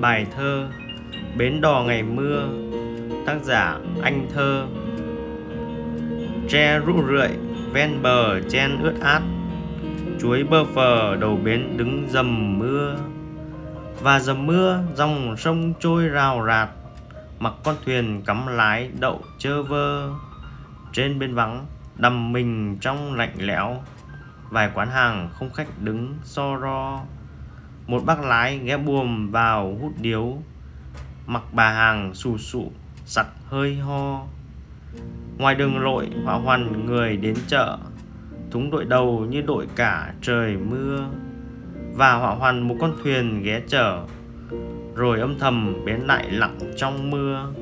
Bài thơ Bến đò ngày mưa, Tác giả Anh Thơ. Tre rũ rượi, Ven bờ chen ướt át, Chuối bơ phờ đầu bến đứng dầm mưa. Và dầm mưa, dòng sông trôi rào rạt, Mặc con thuyền cắm lái đậu chơ vơ. Trên bên vắng, đầm mình trong lạnh lẽo, Vài quán hàng không khách đứng so ro một bác lái ghé buồm vào hút điếu, Mặc bà hàng xù sụ, Sặc hơi ho. Ngoài đường lội, hỏa hoàn người đến chợ, Thúng đội đầu như đội cả trời mưa. Và họa hoàn một con thuyền ghé chở, Rồi âm thầm bến lại lặng trong mưa.